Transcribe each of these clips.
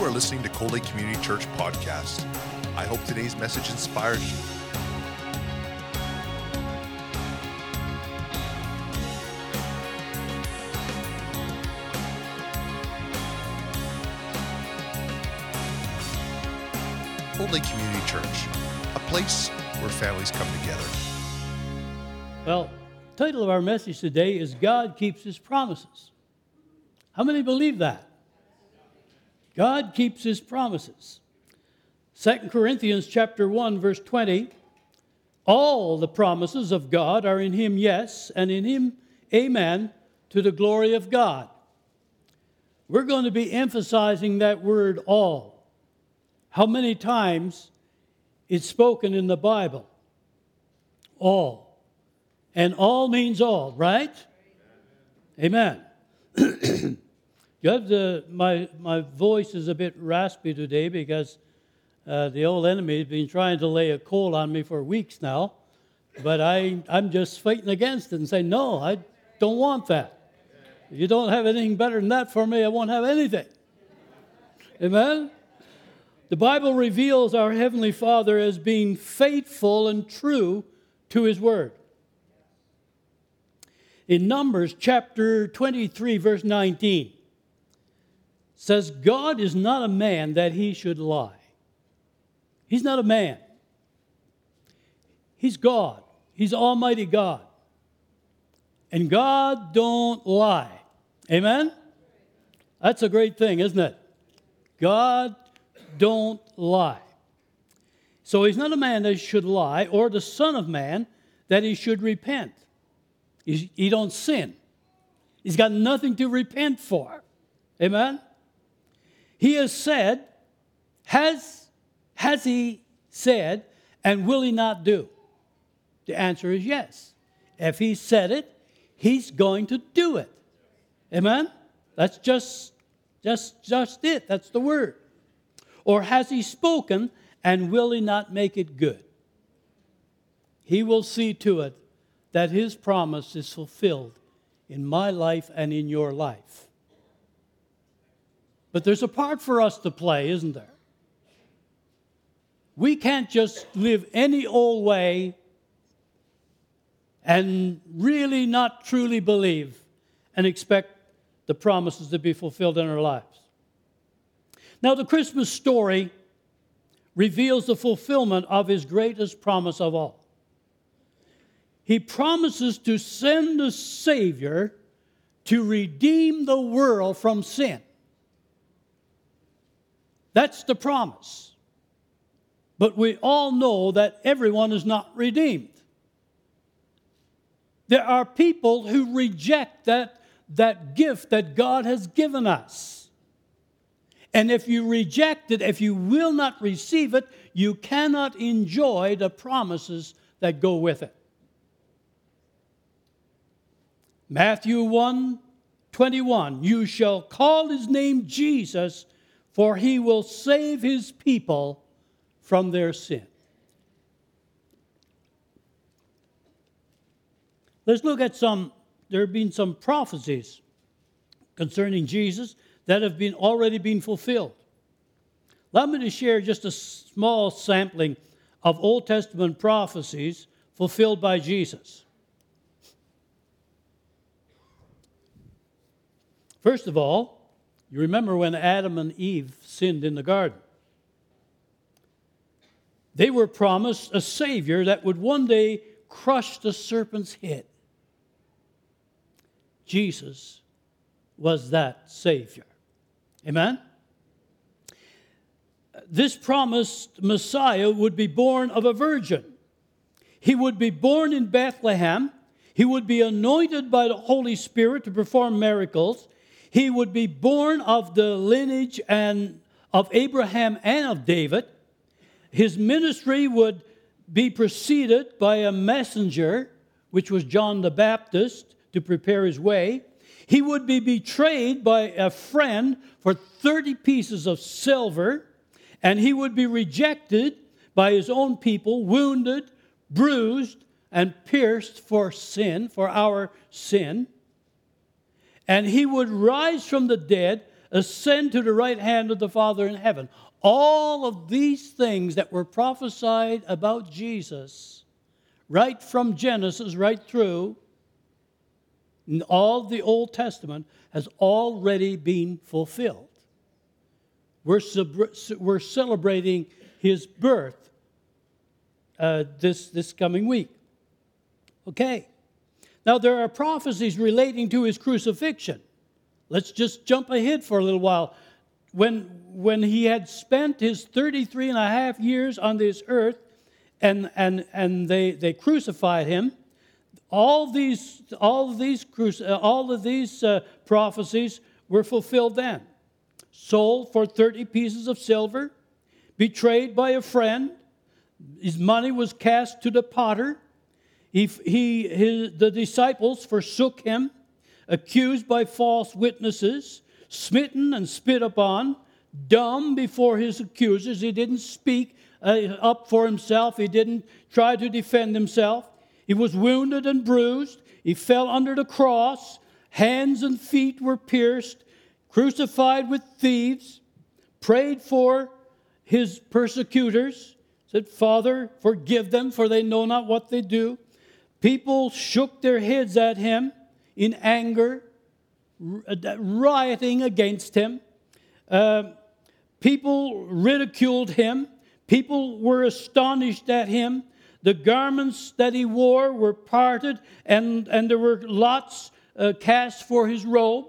You are listening to Cold Lake Community Church podcast. I hope today's message inspires you. Cold Lake Community Church, a place where families come together. Well, the title of our message today is God Keeps His Promises. How many believe that? God keeps His promises. 2 Corinthians chapter 1 verse 20 All the promises of God are in him yes and in him amen to the glory of God. We're going to be emphasizing that word all. How many times it's spoken in the Bible? All. And all means all, right? Amen. you have the, my, my voice is a bit raspy today because uh, the old enemy has been trying to lay a coal on me for weeks now. But I, I'm just fighting against it and saying, no, I don't want that. If you don't have anything better than that for me, I won't have anything. Amen? The Bible reveals our Heavenly Father as being faithful and true to His Word. In Numbers chapter 23, verse 19, says, God is not a man that he should lie. He's not a man. He's God. He's Almighty God. And God don't lie. Amen? That's a great thing, isn't it? God don't lie. So he's not a man that should lie, or the son of man that he should repent. He, he don't sin. He's got nothing to repent for. Amen? He has said, has, has he said, and will he not do? The answer is yes. If he said it, he's going to do it. Amen? That's just, just, just it. That's the word. Or has he spoken, and will he not make it good? He will see to it that his promise is fulfilled in my life and in your life. But there's a part for us to play, isn't there? We can't just live any old way and really not truly believe and expect the promises to be fulfilled in our lives. Now, the Christmas story reveals the fulfillment of his greatest promise of all he promises to send a Savior to redeem the world from sin. That's the promise. But we all know that everyone is not redeemed. There are people who reject that, that gift that God has given us. And if you reject it, if you will not receive it, you cannot enjoy the promises that go with it. Matthew 1 21, you shall call his name Jesus, for he will save his people from their sin. Let's look at some, there have been some prophecies concerning Jesus that have been already been fulfilled. Allow me to share just a small sampling of Old Testament prophecies fulfilled by Jesus. First of all, you remember when Adam and Eve sinned in the garden. They were promised a Savior that would one day crush the serpent's head. Jesus was that Savior. Amen? This promised Messiah would be born of a virgin. He would be born in Bethlehem. He would be anointed by the Holy Spirit to perform miracles. He would be born of the lineage and of Abraham and of David. His ministry would be preceded by a messenger, which was John the Baptist, to prepare his way. He would be betrayed by a friend for 30 pieces of silver, and he would be rejected by his own people, wounded, bruised, and pierced for sin, for our sin and he would rise from the dead ascend to the right hand of the Father in heaven. All of these things that were prophesied about Jesus, right from Genesis, right through, all the Old Testament, has already been fulfilled. We're, we're celebrating his birth uh, this, this coming week. Okay. Now, there are prophecies relating to his crucifixion. Let's just jump ahead for a little while. When, when he had spent his 33 and a half years on this earth and, and, and they, they crucified him, all these, all of these, all of these uh, prophecies were fulfilled then. Sold for 30 pieces of silver, betrayed by a friend, his money was cast to the potter. He, he, his, the disciples forsook him accused by false witnesses, smitten and spit upon, dumb before his accusers. He didn't speak uh, up for himself, he didn't try to defend himself. He was wounded and bruised. He fell under the cross. Hands and feet were pierced, crucified with thieves, prayed for his persecutors, said, Father, forgive them, for they know not what they do. People shook their heads at him in anger, uh, rioting against him. Uh, people ridiculed him. People were astonished at him. The garments that he wore were parted, and, and there were lots uh, cast for his robe.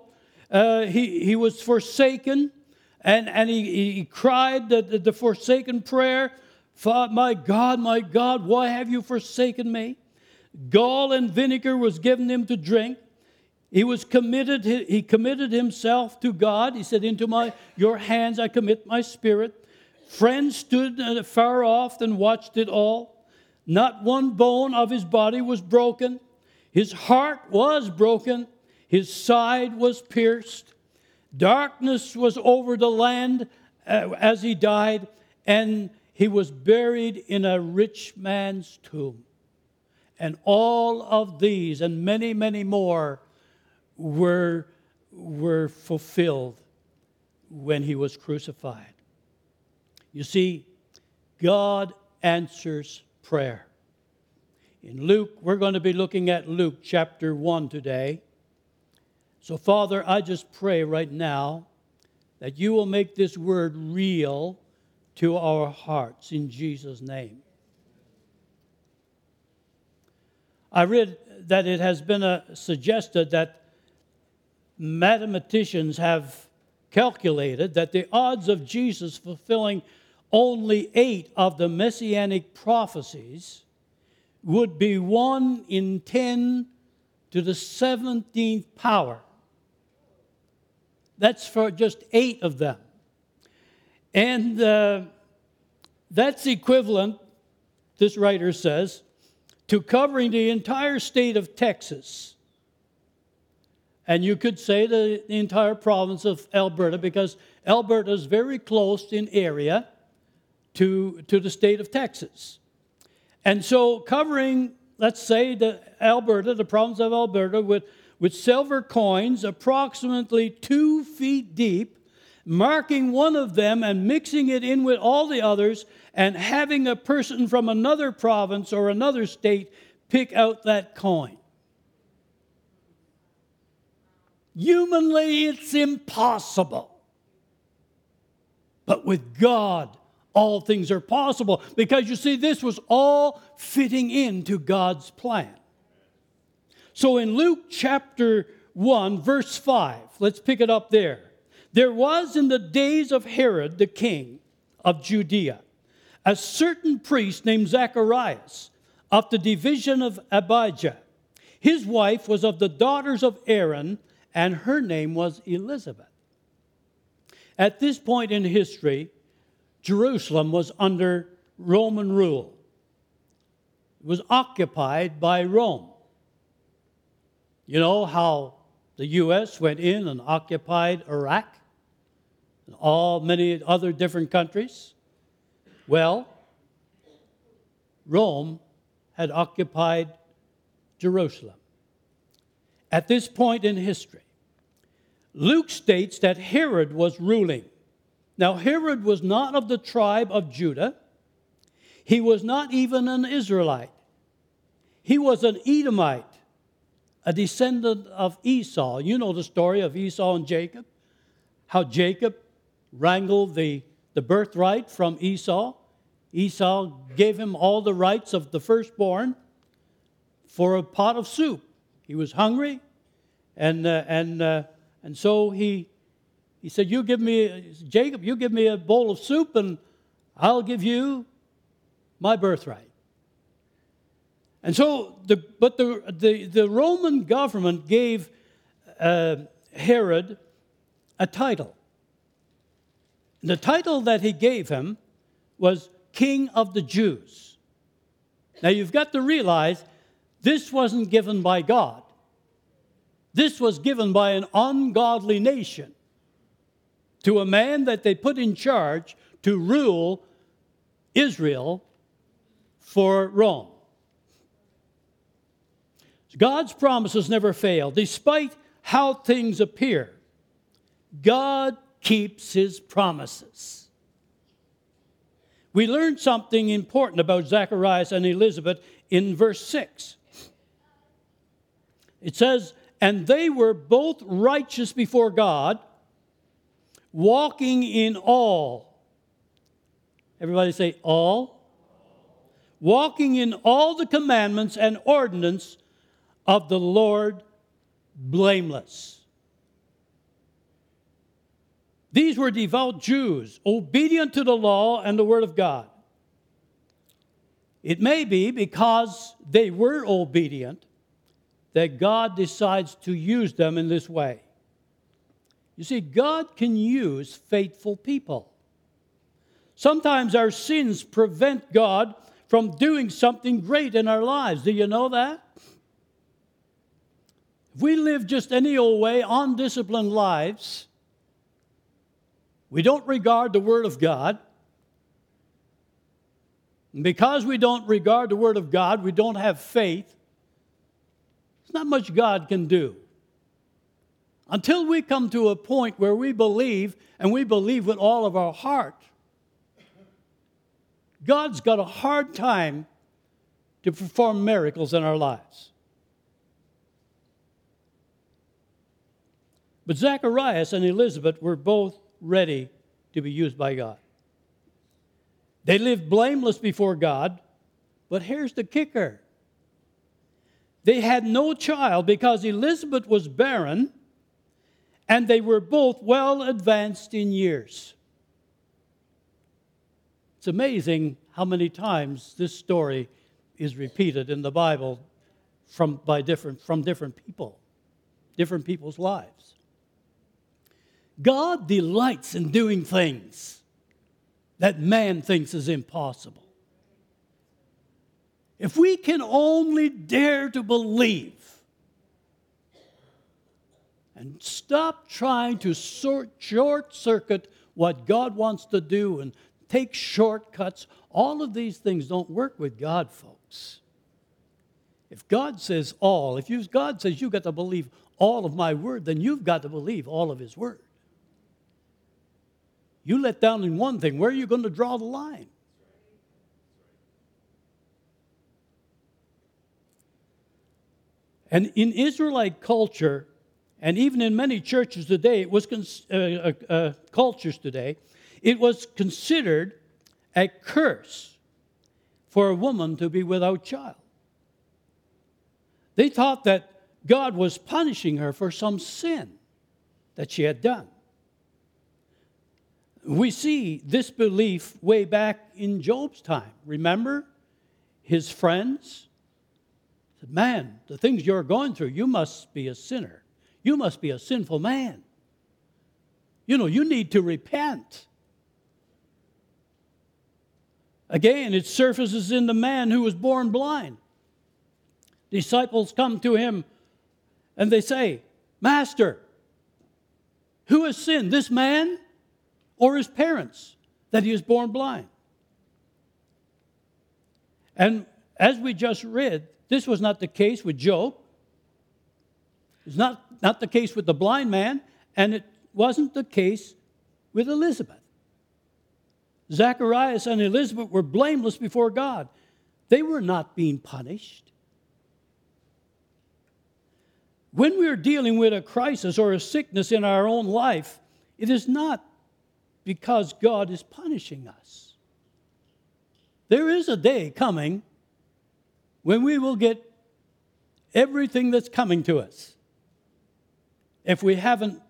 Uh, he, he was forsaken, and, and he, he cried the, the, the forsaken prayer My God, my God, why have you forsaken me? Gall and vinegar was given him to drink. He was committed, he committed himself to God. He said, Into my your hands I commit my spirit. Friends stood far off and watched it all. Not one bone of his body was broken. His heart was broken. His side was pierced. Darkness was over the land uh, as he died, and he was buried in a rich man's tomb. And all of these and many, many more were, were fulfilled when he was crucified. You see, God answers prayer. In Luke, we're going to be looking at Luke chapter 1 today. So, Father, I just pray right now that you will make this word real to our hearts in Jesus' name. I read that it has been uh, suggested that mathematicians have calculated that the odds of Jesus fulfilling only eight of the messianic prophecies would be 1 in 10 to the 17th power. That's for just eight of them. And uh, that's equivalent, this writer says, to covering the entire state of Texas and you could say the entire province of Alberta because Alberta is very close in area to, to the state of Texas. And so, covering, let's say, the Alberta, the province of Alberta, with, with silver coins approximately two feet deep, marking one of them and mixing it in with all the others, and having a person from another province or another state pick out that coin. Humanly, it's impossible. But with God, all things are possible because you see, this was all fitting into God's plan. So in Luke chapter 1, verse 5, let's pick it up there. There was in the days of Herod the king of Judea a certain priest named Zacharias of the division of Abijah. His wife was of the daughters of Aaron and her name was Elizabeth. At this point in history, Jerusalem was under Roman rule. It was occupied by Rome. You know how the U.S. went in and occupied Iraq all many other different countries? Well, Rome had occupied Jerusalem. At this point in history, Luke states that Herod was ruling. Now, Herod was not of the tribe of Judah, he was not even an Israelite. He was an Edomite, a descendant of Esau. You know the story of Esau and Jacob, how Jacob wrangled the, the birthright from Esau. Esau gave him all the rights of the firstborn for a pot of soup. He was hungry, and, uh, and, uh, and so he, he said, You give me, Jacob, you give me a bowl of soup, and I'll give you my birthright. And so, the, but the, the, the Roman government gave uh, Herod a title. The title that he gave him was King of the Jews. Now, you've got to realize this wasn't given by God, this was given by an ungodly nation to a man that they put in charge to rule Israel for Rome. God's promises never fail. Despite how things appear, God keeps his promises. We learned something important about Zacharias and Elizabeth in verse 6. It says, And they were both righteous before God, walking in all. Everybody say, all. Walking in all the commandments and ordinance of the Lord blameless. These were devout Jews, obedient to the law and the Word of God. It may be because they were obedient that God decides to use them in this way. You see, God can use faithful people. Sometimes our sins prevent God from doing something great in our lives. Do you know that? If we live just any old way, undisciplined lives, we don't regard the Word of God. And because we don't regard the Word of God, we don't have faith. There's not much God can do. Until we come to a point where we believe, and we believe with all of our heart, God's got a hard time to perform miracles in our lives. But Zacharias and Elizabeth were both ready to be used by God. They lived blameless before God, but here's the kicker they had no child because Elizabeth was barren and they were both well advanced in years. It's amazing how many times this story is repeated in the Bible from, by different, from different people, different people's lives. God delights in doing things that man thinks is impossible. If we can only dare to believe and stop trying to short circuit what God wants to do and take shortcuts, all of these things don't work with God, folks. If God says all, if God says you've got to believe all of my word, then you've got to believe all of his word. You let down in one thing, where are you going to draw the line? And in Israelite culture, and even in many churches today, it was uh, uh, uh, cultures today, it was considered a curse for a woman to be without child. They thought that God was punishing her for some sin that she had done. We see this belief way back in Job's time. Remember his friends? Said, Man, the things you're going through, you must be a sinner. You must be a sinful man. You know, you need to repent. Again, it surfaces in the man who was born blind. Disciples come to him and they say, Master, who has sinned, this man or his parents that he was born blind. And as we just read, this was not the case with Job. It's not, not the case with the blind man, And it wasn't the case with Elizabeth. Zacharias and Elizabeth were blameless before God. They were not being punished. When we're dealing with a crisis or a sickness in our own life, it is not because God is punishing us. There is a day coming when we will get everything that's coming to us if we haven't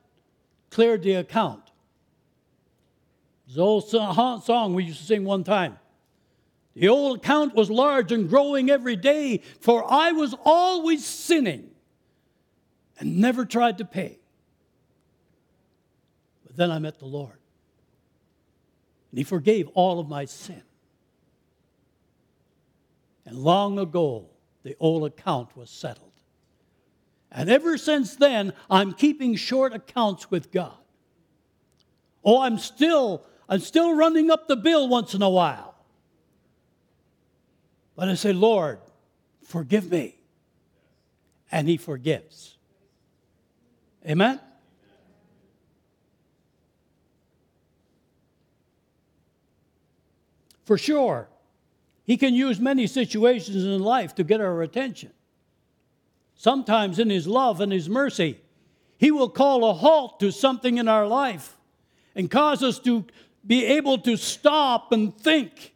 cleared the account. This old song we used to sing one time. The old account was large and growing every day, for I was always sinning and never tried to pay. But then I met the Lord, and He forgave all of my sin. And long ago, the old account was settled. And ever since then, I'm keeping short accounts with God. Oh, I'm still, I'm still running up the bill once in a while. But I say, Lord, forgive me. And He forgives. Amen? For sure, He can use many situations in life to get our attention. Sometimes, in His love and His mercy, He will call a halt to something in our life and cause us to be able to stop and think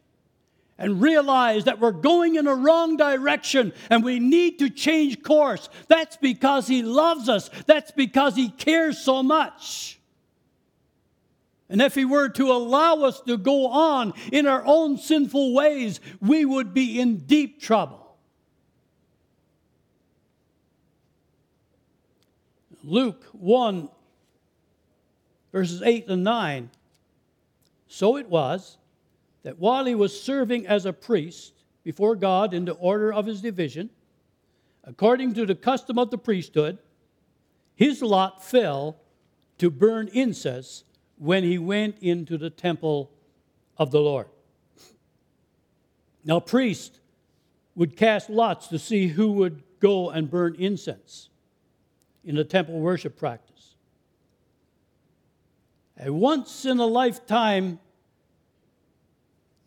and realize that we're going in a wrong direction and we need to change course. That's because He loves us, that's because He cares so much. And if He were to allow us to go on in our own sinful ways, we would be in deep trouble. Luke 1, verses 8 and 9. So it was that while he was serving as a priest before God in the order of his division, according to the custom of the priesthood, his lot fell to burn incense when he went into the temple of the Lord. Now, priests would cast lots to see who would go and burn incense in the temple worship practice. A once in a lifetime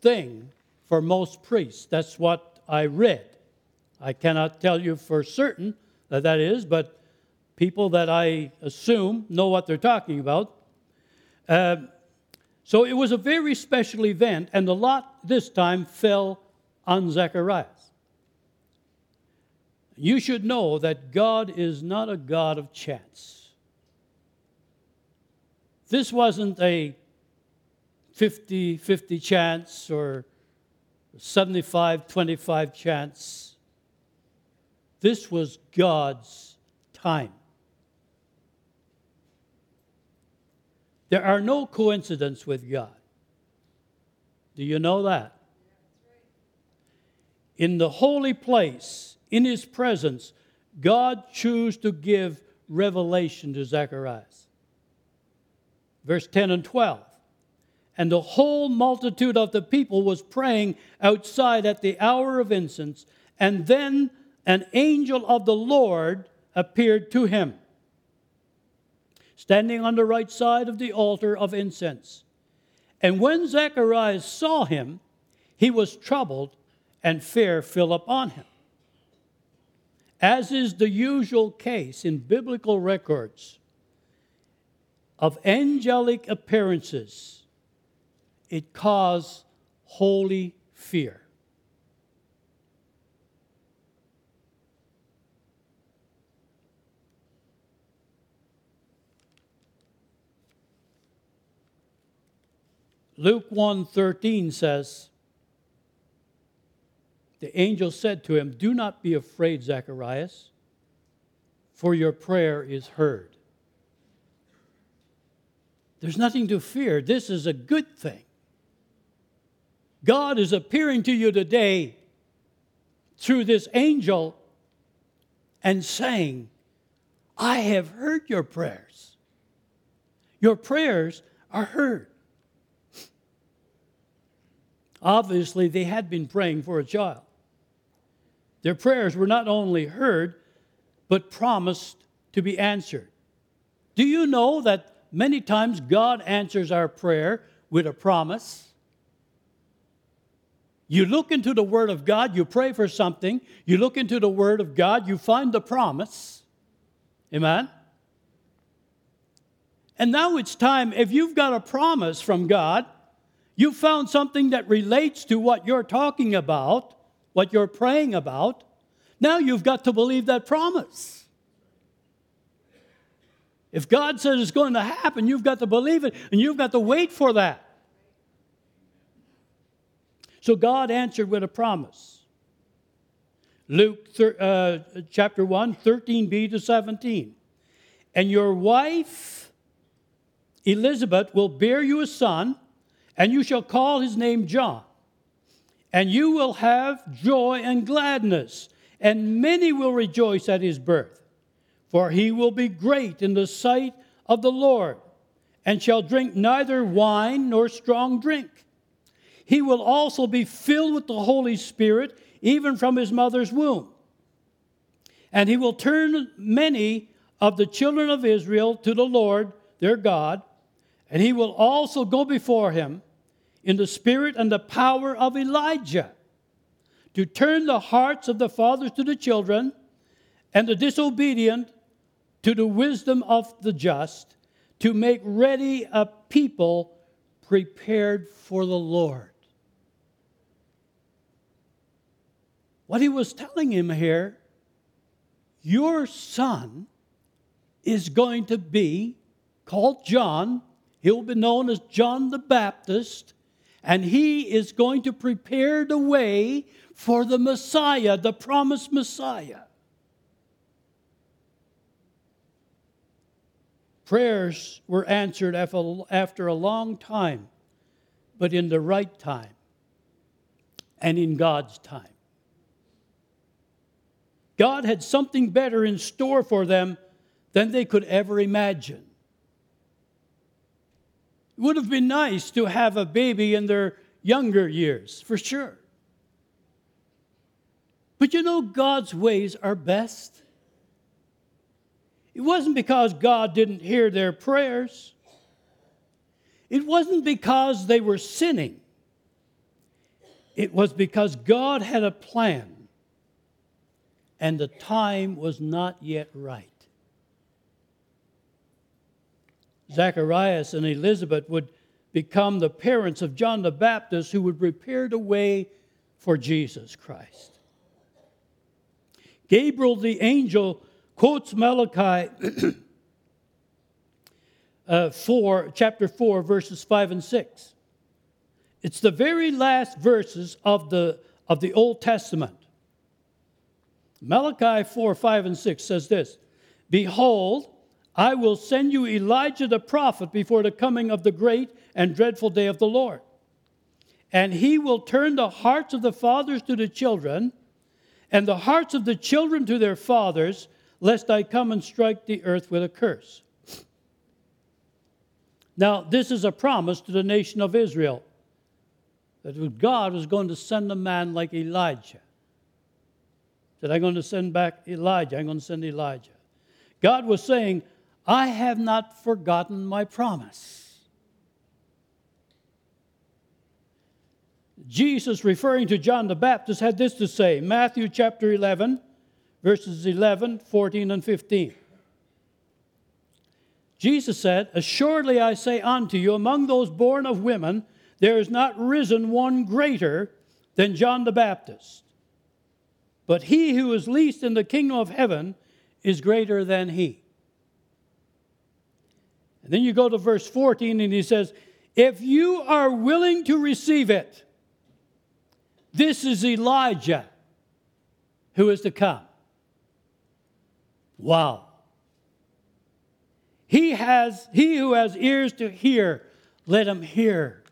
thing for most priests. That's what I read. I cannot tell you for certain that that is, but people that I assume know what they're talking about. Uh, so it was a very special event, and the lot this time fell on Zacharias. You should know that God is not a God of chance. This wasn't a 50 50 chance or 75 25 chance. This was God's time. There are no coincidences with God. Do you know that? In the holy place, in his presence, God chose to give revelation to Zacharias. Verse 10 and 12. And the whole multitude of the people was praying outside at the hour of incense. And then an angel of the Lord appeared to him, standing on the right side of the altar of incense. And when Zacharias saw him, he was troubled, and fear fell upon him. As is the usual case in biblical records of angelic appearances, it caused holy fear. Luke 1:13 says the angel said to him, Do not be afraid, Zacharias, for your prayer is heard. There's nothing to fear. This is a good thing. God is appearing to you today through this angel and saying, I have heard your prayers. Your prayers are heard. Obviously, they had been praying for a child. Their prayers were not only heard, but promised to be answered. Do you know that many times God answers our prayer with a promise? You look into the Word of God, you pray for something, you look into the Word of God, you find the promise. Amen? And now it's time, if you've got a promise from God, you found something that relates to what you're talking about, what you're praying about, now you've got to believe that promise. If God says it's going to happen, you've got to believe it and you've got to wait for that. So God answered with a promise. Luke uh, chapter 1, 13b to 17. And your wife, Elizabeth, will bear you a son, and you shall call his name John. And you will have joy and gladness, and many will rejoice at his birth. For he will be great in the sight of the Lord, and shall drink neither wine nor strong drink he will also be filled with the Holy Spirit, even from his mother's womb. And he will turn many of the children of Israel to the Lord their God, and he will also go before him in the spirit and the power of Elijah to turn the hearts of the fathers to the children and the disobedient to the wisdom of the just, to make ready a people prepared for the Lord. What he was telling him here your son is going to be called John. He'll be known as John the Baptist, and he is going to prepare the way for the Messiah, the promised Messiah. Prayers were answered after a long time, but in the right time and in God's time. God had something better in store for them than they could ever imagine. Would have been nice to have a baby in their younger years, for sure. But you know, God's ways are best. It wasn't because God didn't hear their prayers. It wasn't because they were sinning. It was because God had a plan and the time was not yet right. Zacharias and Elizabeth would become the parents of John the Baptist who would prepare the way for Jesus Christ. Gabriel the angel quotes Malachi uh, 4, chapter 4, verses 5 and 6. It's the very last verses of the, of the Old Testament. Malachi 4 5 and 6 says this Behold, I will send you Elijah the prophet before the coming of the great and dreadful day of the Lord. And he will turn the hearts of the fathers to the children, and the hearts of the children to their fathers, lest I come and strike the earth with a curse. Now, this is a promise to the nation of Israel that God was going to send a man like Elijah said, I'm going to send back Elijah. I'm going to send Elijah. God was saying, I have not forgotten my promise. Jesus, referring to John the Baptist, had this to say Matthew chapter 11, verses 11, 14, and 15. Jesus said, Assuredly I say unto you, among those born of women, there is not risen one greater than John the Baptist. But he who is least in the kingdom of heaven is greater than he. And then you go to verse 14 and he says, If you are willing to receive it, this is Elijah who is to come. Wow. He has he who has ears to hear, let him hear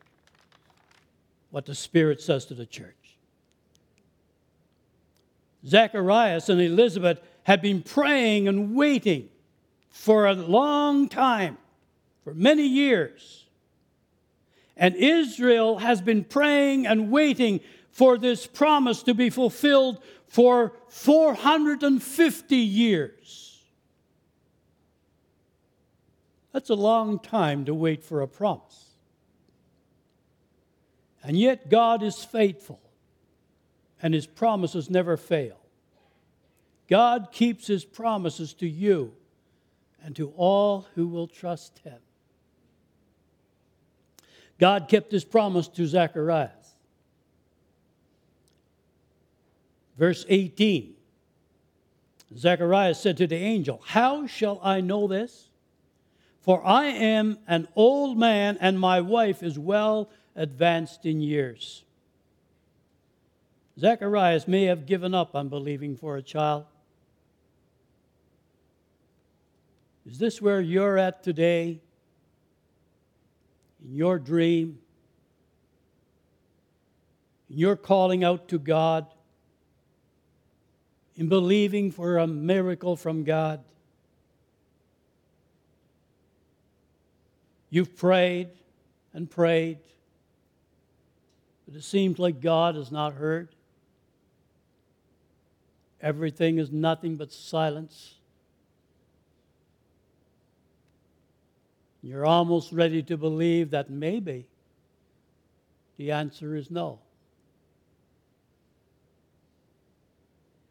what the Spirit says to the church. Zacharias and Elizabeth had been praying and waiting for a long time, for many years. And Israel has been praying and waiting for this promise to be fulfilled for 450 years. That's a long time to wait for a promise. And yet, God is faithful, and his promises never fail. God keeps his promises to you and to all who will trust him. God kept his promise to Zacharias. Verse 18 Zacharias said to the angel, How shall I know this? For I am an old man, and my wife is well advanced in years. Zacharias may have given up on believing for a child. Is this where you're at today? In your dream? In your calling out to God? In believing for a miracle from God? You've prayed and prayed, but it seems like God has not heard. Everything is nothing but silence. You're almost ready to believe that maybe the answer is no.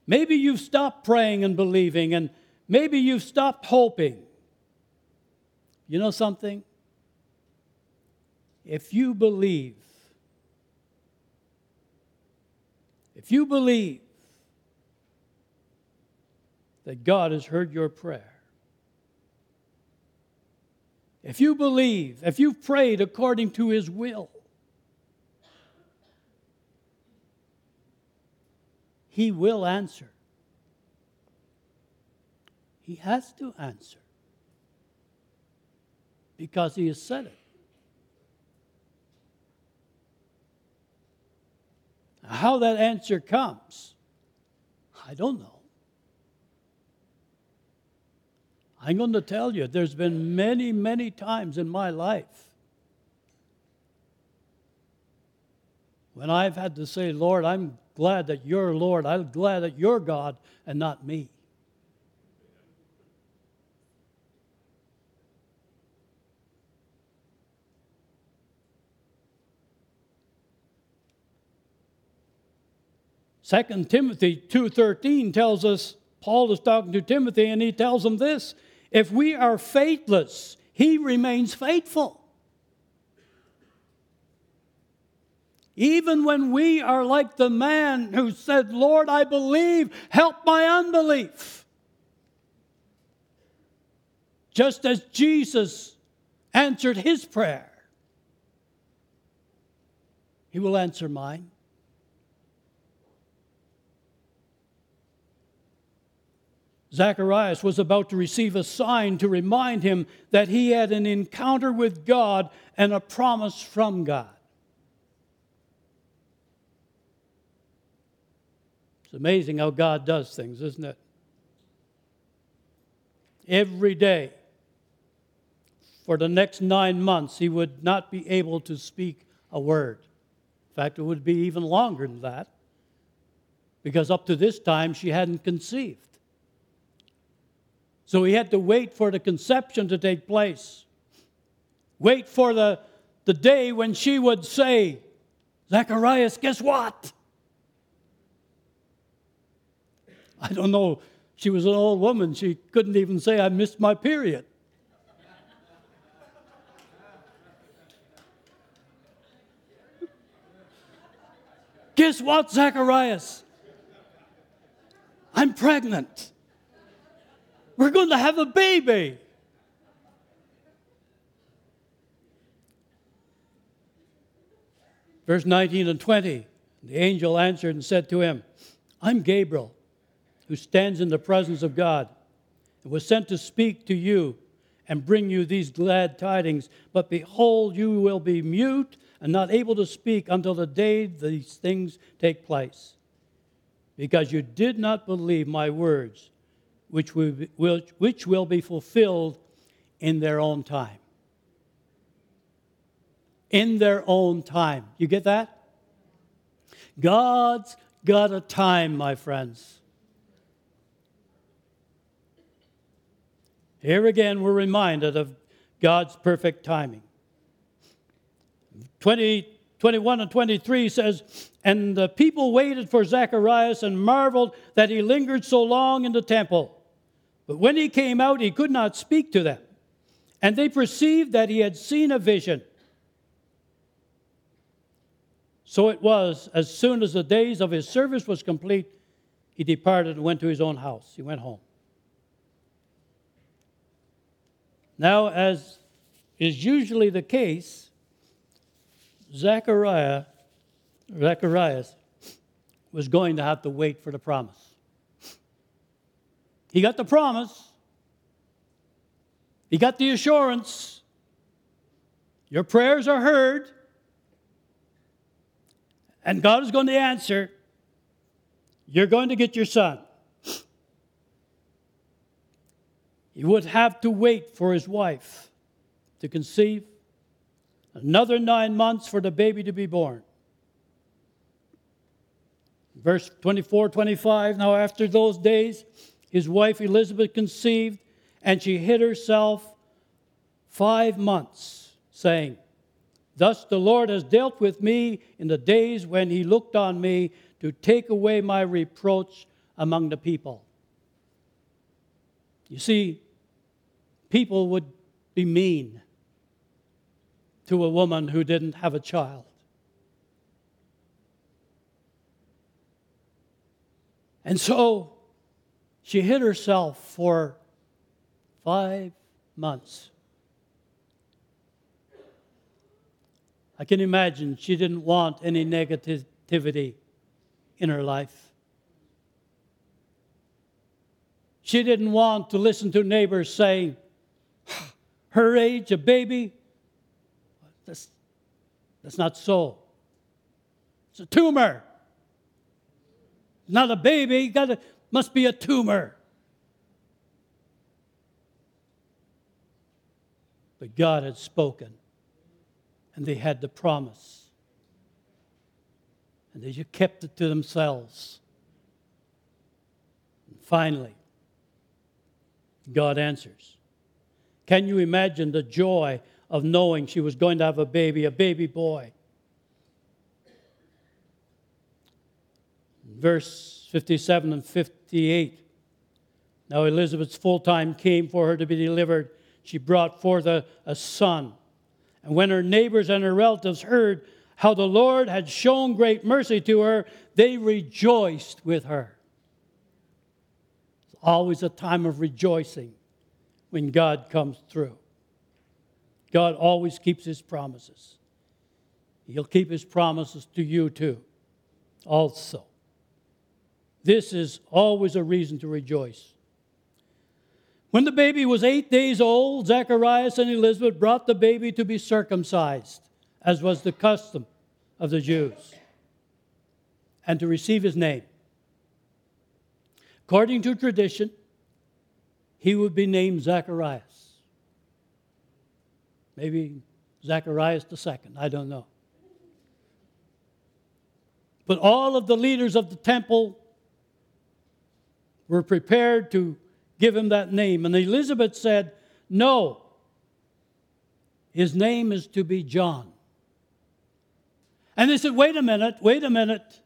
Maybe you've stopped praying and believing, and maybe you've stopped hoping. You know something? If you believe, if you believe that God has heard your prayer, if you believe, if you've prayed according to His will, He will answer. He has to answer because He has said it. How that answer comes, I don't know. I'm going to tell you, there's been many, many times in my life when I've had to say, Lord, I'm glad that you're Lord. I'm glad that you're God and not me. Second Timothy 2:13 tells us Paul is talking to Timothy and he tells him this if we are faithless, he remains faithful. Even when we are like the man who said, Lord, I believe, help my unbelief. Just as Jesus answered his prayer, he will answer mine. Zacharias was about to receive a sign to remind him that he had an encounter with God and a promise from God. It's amazing how God does things, isn't it? Every day for the next nine months, he would not be able to speak a word. In fact, it would be even longer than that because up to this time she hadn't conceived. So he had to wait for the conception to take place. Wait for the, the day when she would say, Zacharias, guess what? I don't know. She was an old woman. She couldn't even say, I missed my period. Guess what, Zacharias? I'm pregnant. We're going to have a baby. Verse 19 and 20 The angel answered and said to him, I'm Gabriel, who stands in the presence of God, and was sent to speak to you and bring you these glad tidings. But behold, you will be mute and not able to speak until the day these things take place, because you did not believe my words which will, be, which will be fulfilled in their own time. In their own time. You get that? God's got a time, my friends. Here again, we're reminded of God's perfect timing. 20, 21 and 23 says, And the people waited for Zacharias and marveled that he lingered so long in the temple. But when he came out, he could not speak to them. And they perceived that he had seen a vision. So it was, as soon as the days of his service was complete, he departed and went to his own house. He went home. Now, as is usually the case, Zechariah, Zacharias was going to have to wait for the promise. He got the promise. He got the assurance. Your prayers are heard. And God is going to answer. You're going to get your son. He would have to wait for his wife to conceive, another nine months for the baby to be born. Verse 24 25 Now, after those days, his wife Elizabeth conceived, and she hid herself five months, saying, Thus the Lord has dealt with me in the days when he looked on me to take away my reproach among the people. You see, people would be mean to a woman who didn't have a child. And so she hid herself for five months. I can imagine she didn't want any negativity in her life. She didn't want to listen to neighbors saying, her age, a baby. That's, that's not so. It's a tumor. Not a baby, You got a, must be a tumor. But God had spoken, and they had the promise. And they just kept it to themselves. And finally, God answers. Can you imagine the joy of knowing she was going to have a baby, a baby boy? Verse 57 and 58. Now Elizabeth's full time came for her to be delivered. She brought forth a, a son. And when her neighbors and her relatives heard how the Lord had shown great mercy to her, they rejoiced with her It's always a time of rejoicing when God comes through. God always keeps his promises. He'll keep his promises to you too, also. This is always a reason to rejoice. When the baby was eight days old, Zacharias and Elizabeth brought the baby to be circumcised, as was the custom of the Jews, and to receive his name. According to tradition, he would be named Zacharias. Maybe Zacharias second, I don't know. But all of the leaders of the temple were prepared to give him that name. And Elizabeth said, No, his name is to be John. And they said, Wait a minute, wait a minute.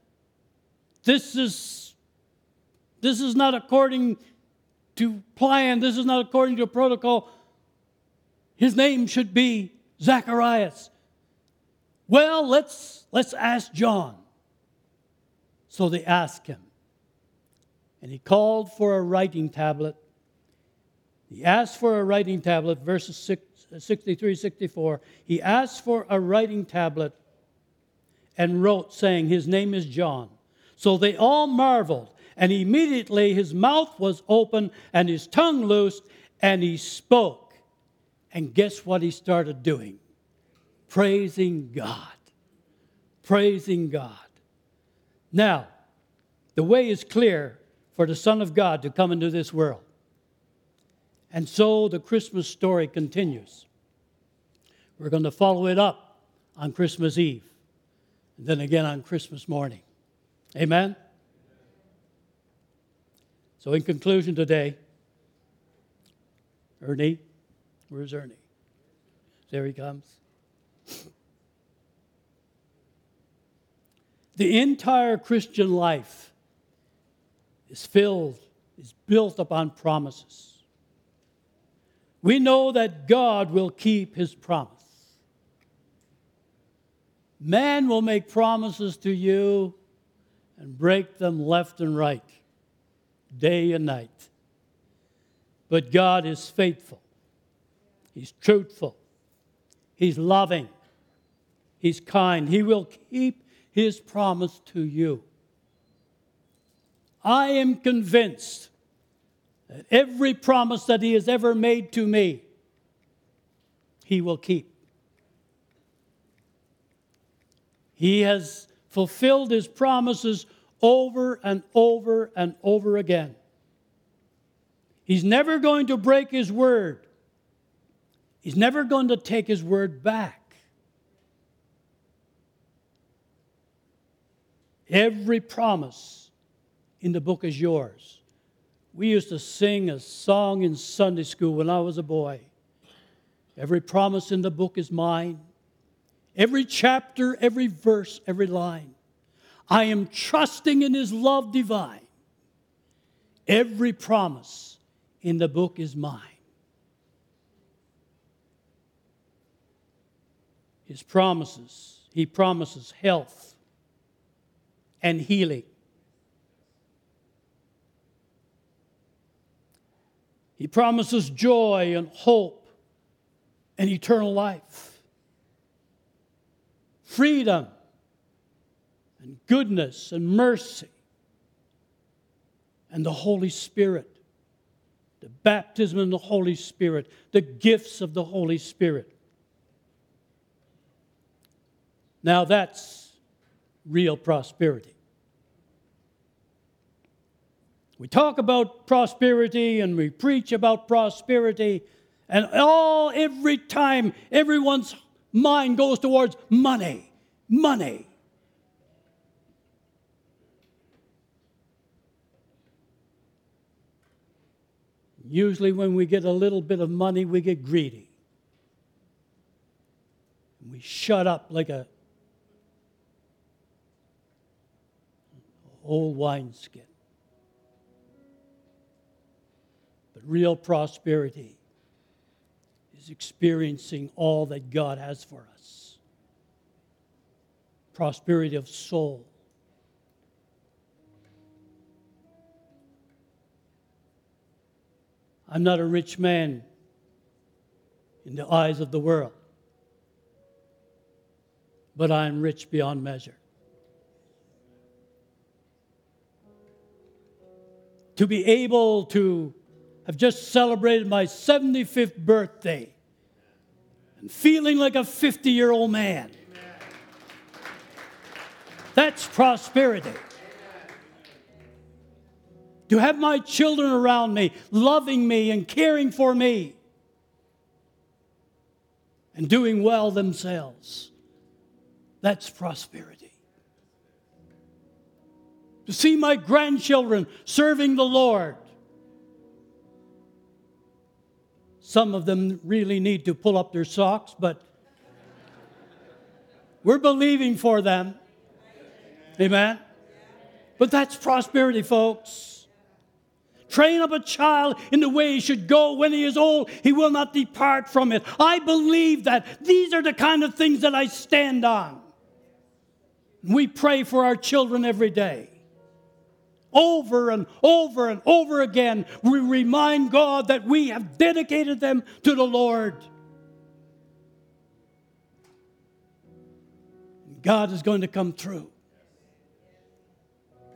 This is this is not according to plan. This is not according to protocol. His name should be Zacharias. Well, let's, let's ask John. So they asked him. And he called for a writing tablet. He asked for a writing tablet, verses uh, 63 64. He asked for a writing tablet and wrote, saying, His name is John. So they all marveled and immediately his mouth was open and his tongue loosed, and he spoke. And guess what he started doing? Praising God. Praising God. Now, the way is clear for the Son of God to come into this world. And so the Christmas story continues. We're going to follow it up on Christmas Eve, and then again on Christmas morning. Amen? So, in conclusion today, Ernie, where's Ernie? There he comes. The entire Christian life is filled, is built upon promises. We know that God will keep his promise. Man will make promises to you and break them left and right, day and night. But God is faithful, He's truthful, He's loving, He's kind. He will keep His promise to you. I am convinced that every promise that He has ever made to me, He will keep. He has fulfilled his promises over and over and over again. He's never going to break his word. He's never going to take his word back. Every promise in the book is yours. We used to sing a song in Sunday school when I was a boy. Every promise in the book is mine. Every chapter, every verse, every line. I am trusting in His love divine. Every promise in the book is mine. His promises, He promises health and healing. He promises joy and hope and eternal life freedom and goodness and mercy and the Holy Spirit, the baptism in the Holy Spirit, the gifts of the Holy Spirit. Now that's real prosperity. We talk about prosperity and we preach about prosperity, and all every time everyone's mind goes towards money, money. Usually, when we get a little bit of money, we get greedy. We shut up like a old wineskin. But real prosperity is experiencing all that God has for us prosperity of soul. I'm not a rich man in the eyes of the world, but I am rich beyond measure. To be able to have just celebrated my 75th birthday and feeling like a 50 year old man. That's prosperity. To have my children around me, loving me and caring for me, and doing well themselves. That's prosperity. To see my grandchildren serving the Lord Some of them really need to pull up their socks, but we're believing for them. Amen. But that's prosperity, folks. Train up a child in the way he should go. When he is old, he will not depart from it. I believe that. These are the kind of things that I stand on. We pray for our children every day over and over and over again, we remind God that we have dedicated them to the Lord. God is going to come through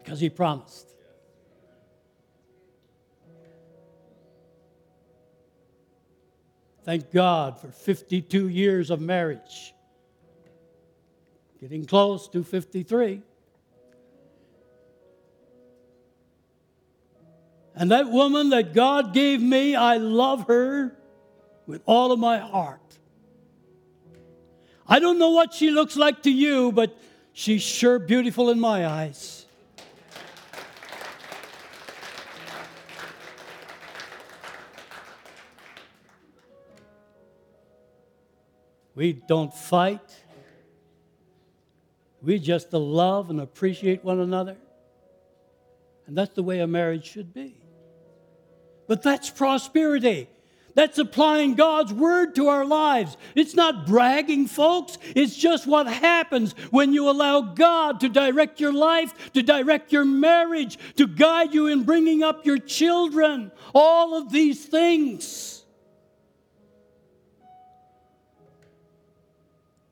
because He promised. Thank God for 52 years of marriage. Getting close to 53. And that woman that God gave me, I love her with all of my heart. I don't know what she looks like to you, but she's sure beautiful in my eyes. We don't fight. We just love and appreciate one another. And that's the way a marriage should be. But that's prosperity. That's applying God's word to our lives. It's not bragging, folks. It's just what happens when you allow God to direct your life, to direct your marriage, to guide you in bringing up your children. All of these things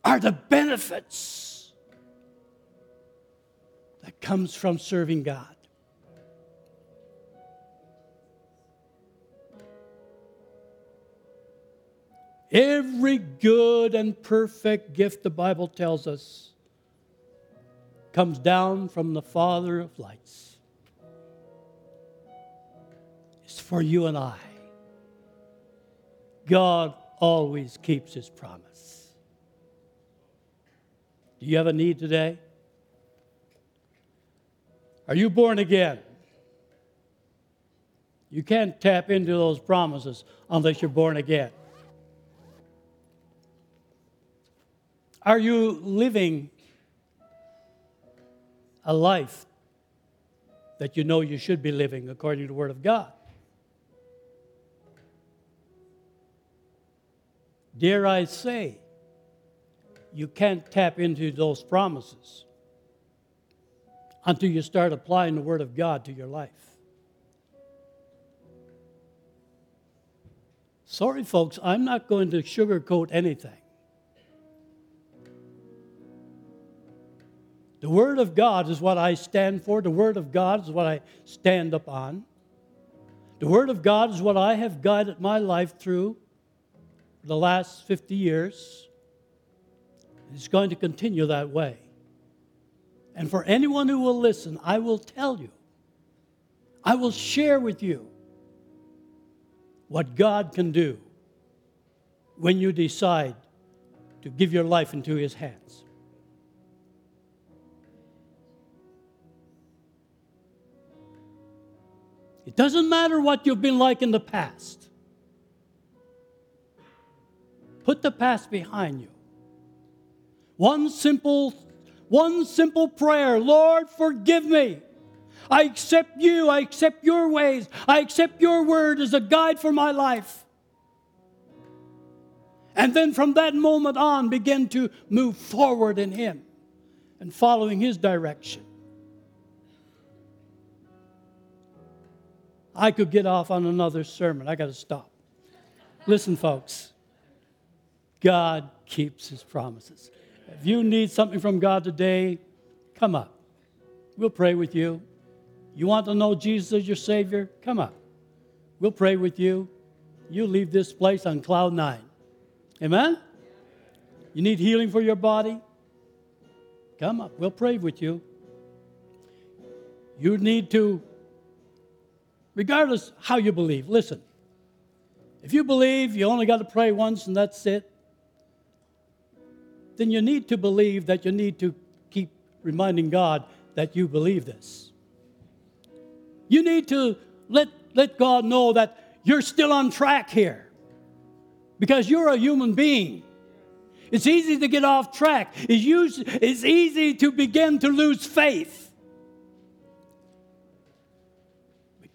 are the benefits that comes from serving God. Every good and perfect gift, the Bible tells us, comes down from the Father of lights. It's for you and I. God always keeps his promise. Do you have a need today? Are you born again? You can't tap into those promises unless you're born again. Are you living a life that you know you should be living according to the Word of God? Dare I say, you can't tap into those promises until you start applying the Word of God to your life. Sorry, folks, I'm not going to sugarcoat anything. The Word of God is what I stand for. The Word of God is what I stand upon. The Word of God is what I have guided my life through the last 50 years. It's going to continue that way. And for anyone who will listen, I will tell you, I will share with you what God can do when you decide to give your life into His hands. It doesn't matter what you've been like in the past. Put the past behind you. One simple one simple prayer, Lord, forgive me. I accept you. I accept your ways. I accept your word as a guide for my life. And then from that moment on, begin to move forward in Him and following His direction. I could get off on another sermon. I got to stop. Listen, folks, God keeps his promises. If you need something from God today, come up. We'll pray with you. You want to know Jesus as your Savior? Come up. We'll pray with you. You leave this place on cloud nine. Amen? You need healing for your body? Come up. We'll pray with you. You need to regardless how you believe. Listen, if you believe you only got to pray once and that's it, then you need to believe that you need to keep reminding God that you believe this. You need to let, let God know that you're still on track here because you're a human being. It's easy to get off track. It's, used, it's easy to begin to lose faith.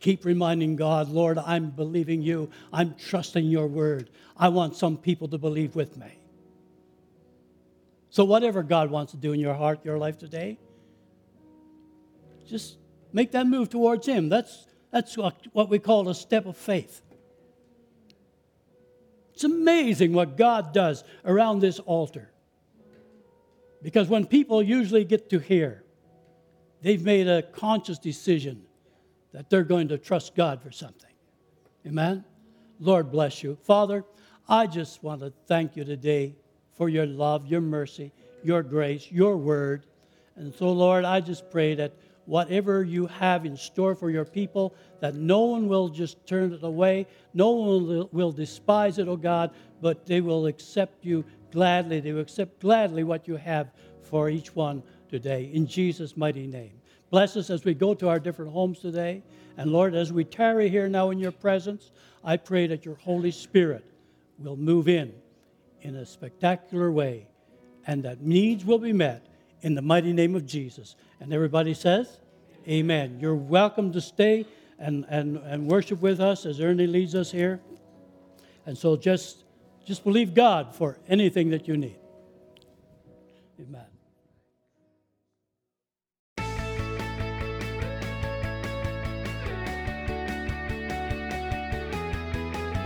Keep reminding God, Lord, I'm believing you. I'm trusting your word. I want some people to believe with me. So, whatever God wants to do in your heart, your life today, just make that move towards Him. That's, that's what we call a step of faith. It's amazing what God does around this altar. Because when people usually get to hear, they've made a conscious decision that they're going to trust God for something. Amen? Lord bless you. Father, I just want to thank you today for your love, your mercy, your grace, your word. And so, Lord, I just pray that whatever you have in store for your people, that no one will just turn it away, no one will despise it, oh God, but they will accept you gladly. They will accept gladly what you have for each one today. In Jesus' mighty name. Bless us as we go to our different homes today. And Lord, as we tarry here now in your presence, I pray that your Holy Spirit will move in in a spectacular way and that needs will be met in the mighty name of Jesus. And everybody says, Amen. You're welcome to stay and, and, and worship with us as Ernie leads us here. And so just, just believe God for anything that you need. Amen.